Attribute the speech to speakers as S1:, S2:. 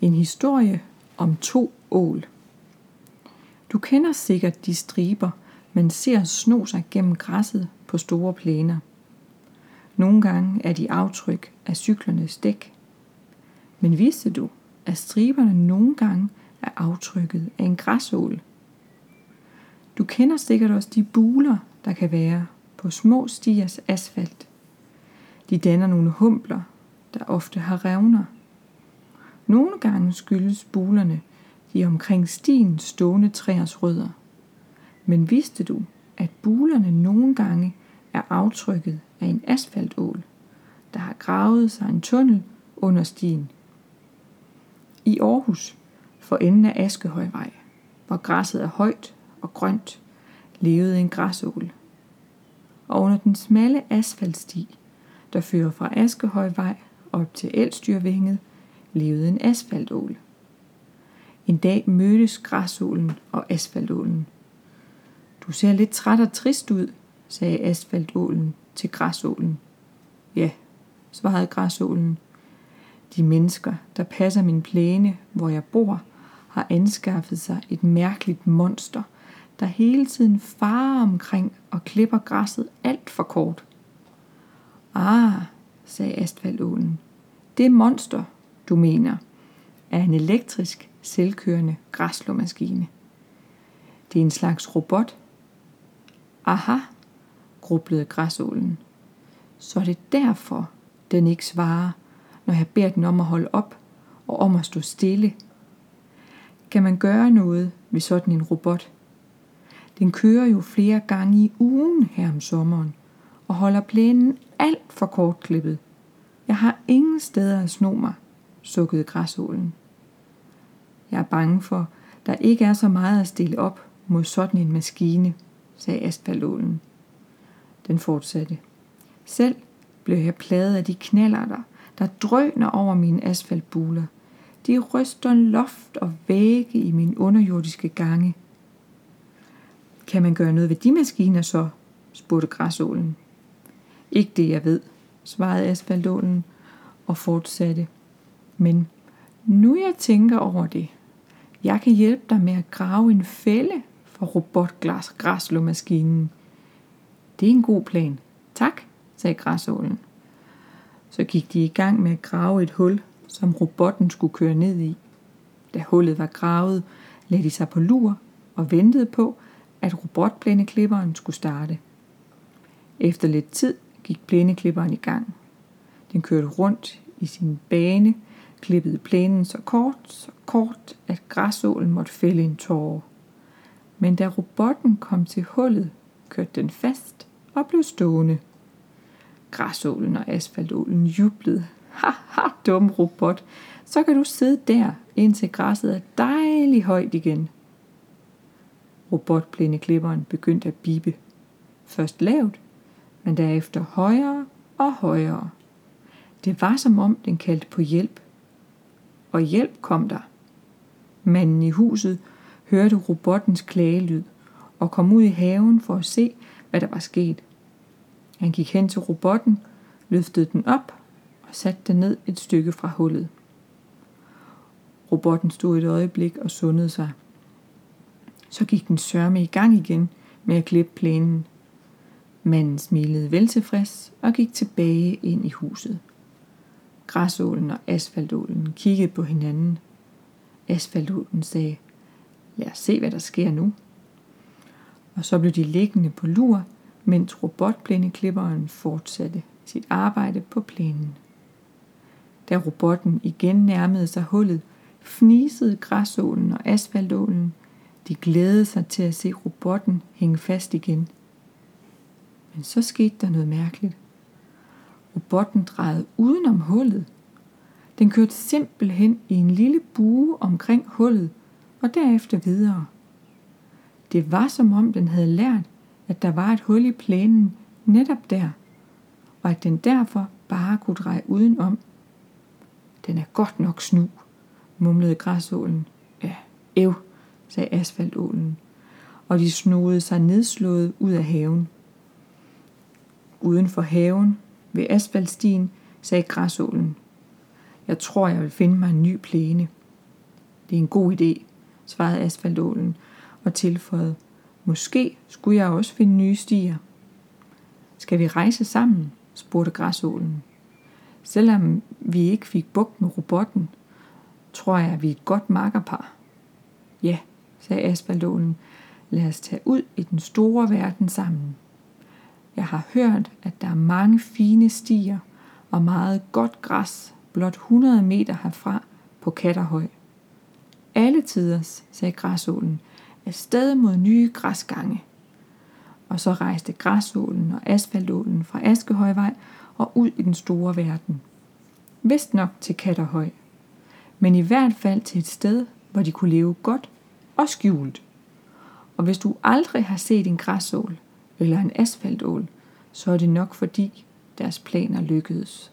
S1: En historie om to ål. Du kender sikkert de striber, man ser sno sig gennem græsset på store plæner. Nogle gange er de aftryk af cyklernes dæk. Men vidste du, at striberne nogle gange er aftrykket af en græsål? Du kender sikkert også de buler, der kan være på små stiers asfalt. De danner nogle humbler, der ofte har revner. Nogle gange skyldes bulerne de omkring stien stående træers rødder. Men vidste du, at bulerne nogle gange er aftrykket af en asfaltål, der har gravet sig en tunnel under stien? I Aarhus, for enden af Askehøjvej, hvor græsset er højt og grønt, levede en græsål. Og under den smalle asfaltsti, der fører fra Askehøjvej op til Elstyrvænget, levede en asfaltål. En dag mødtes græsålen og asfaltålen. Du ser lidt træt og trist ud, sagde asfaltålen til græsålen. Ja, svarede græsålen. De mennesker, der passer min plæne, hvor jeg bor, har anskaffet sig et mærkeligt monster, der hele tiden farer omkring og klipper græsset alt for kort. Ah, sagde asfaltålen. Det monster, du mener, er en elektrisk, selvkørende græslåmaskine. Det er en slags robot. Aha, grublede græsålen. Så er det derfor, den ikke svarer, når jeg beder den om at holde op og om at stå stille. Kan man gøre noget ved sådan en robot? Den kører jo flere gange i ugen her om sommeren og holder plænen alt for kortklippet. Jeg har ingen steder at sno mig, sukkede græsålen. Jeg er bange for, der ikke er så meget at stille op mod sådan en maskine, sagde asfaltålen. Den fortsatte. Selv blev jeg pladet af de knallerter, der drøner over mine asfaltbuler. De ryster loft og vægge i mine underjordiske gange. Kan man gøre noget ved de maskiner så? spurgte græsålen. Ikke det, jeg ved, svarede asfaltålen og fortsatte. Men nu jeg tænker over det, jeg kan hjælpe dig med at grave en fælde for robotgræslåmaskinen. Det er en god plan. Tak, sagde græsålen. Så gik de i gang med at grave et hul, som robotten skulle køre ned i. Da hullet var gravet, lagde de sig på lur og ventede på, at robotplæneklipperen skulle starte. Efter lidt tid gik plæneklipperen i gang. Den kørte rundt i sin bane, klippede plænen så kort, så kort, at græsålen måtte fælde en tårer. Men da robotten kom til hullet, kørte den fast og blev stående. Græsålen og asfaltålen jublede. Haha, dum robot. Så kan du sidde der, indtil græsset er dejligt højt igen. Robotplæneklipperen begyndte at bibe. Først lavt, men derefter højere og højere. Det var som om den kaldte på hjælp. Og hjælp kom der. Manden i huset hørte robottens klagelyd og kom ud i haven for at se, hvad der var sket. Han gik hen til robotten, løftede den op og satte den ned et stykke fra hullet. Robotten stod et øjeblik og sundede sig. Så gik den sørme i gang igen med at klippe plænen. Manden smilede veltilfreds og gik tilbage ind i huset. Græsålen og asfaltålen kiggede på hinanden. Asfaltålen sagde, lad os se, hvad der sker nu. Og så blev de liggende på lur, mens robotplæneklipperen fortsatte sit arbejde på plænen. Da robotten igen nærmede sig hullet, fnisede græsålen og asfaltålen. De glædede sig til at se robotten hænge fast igen. Men så skete der noget mærkeligt. Robotten drejede udenom hullet. Den kørte simpelthen i en lille bue omkring hullet og derefter videre. Det var som om den havde lært, at der var et hul i plænen netop der, og at den derfor bare kunne dreje udenom. Den er godt nok snu, mumlede græsålen. Ja, ev, sagde asfaltålen, og de snodede sig nedslået ud af haven. Uden for haven, ved asfaltstien, sagde græsålen. Jeg tror, jeg vil finde mig en ny plæne. Det er en god idé, svarede asfaltålen og tilføjede. Måske skulle jeg også finde nye stier. Skal vi rejse sammen? spurgte græsålen. Selvom vi ikke fik bugt med robotten, tror jeg, at vi er et godt makkerpar. Ja, sagde asfaltålen. Lad os tage ud i den store verden sammen. Jeg har hørt, at der er mange fine stier og meget godt græs blot 100 meter herfra på Katterhøj. Alle tiders, sagde græsålen, afsted mod nye græsgange. Og så rejste græsålen og asfaltålen fra Askehøjvej og ud i den store verden. Vist nok til Katterhøj, men i hvert fald til et sted, hvor de kunne leve godt og skjult. Og hvis du aldrig har set en græsål eller en asfaltål, så er det nok fordi deres planer lykkedes.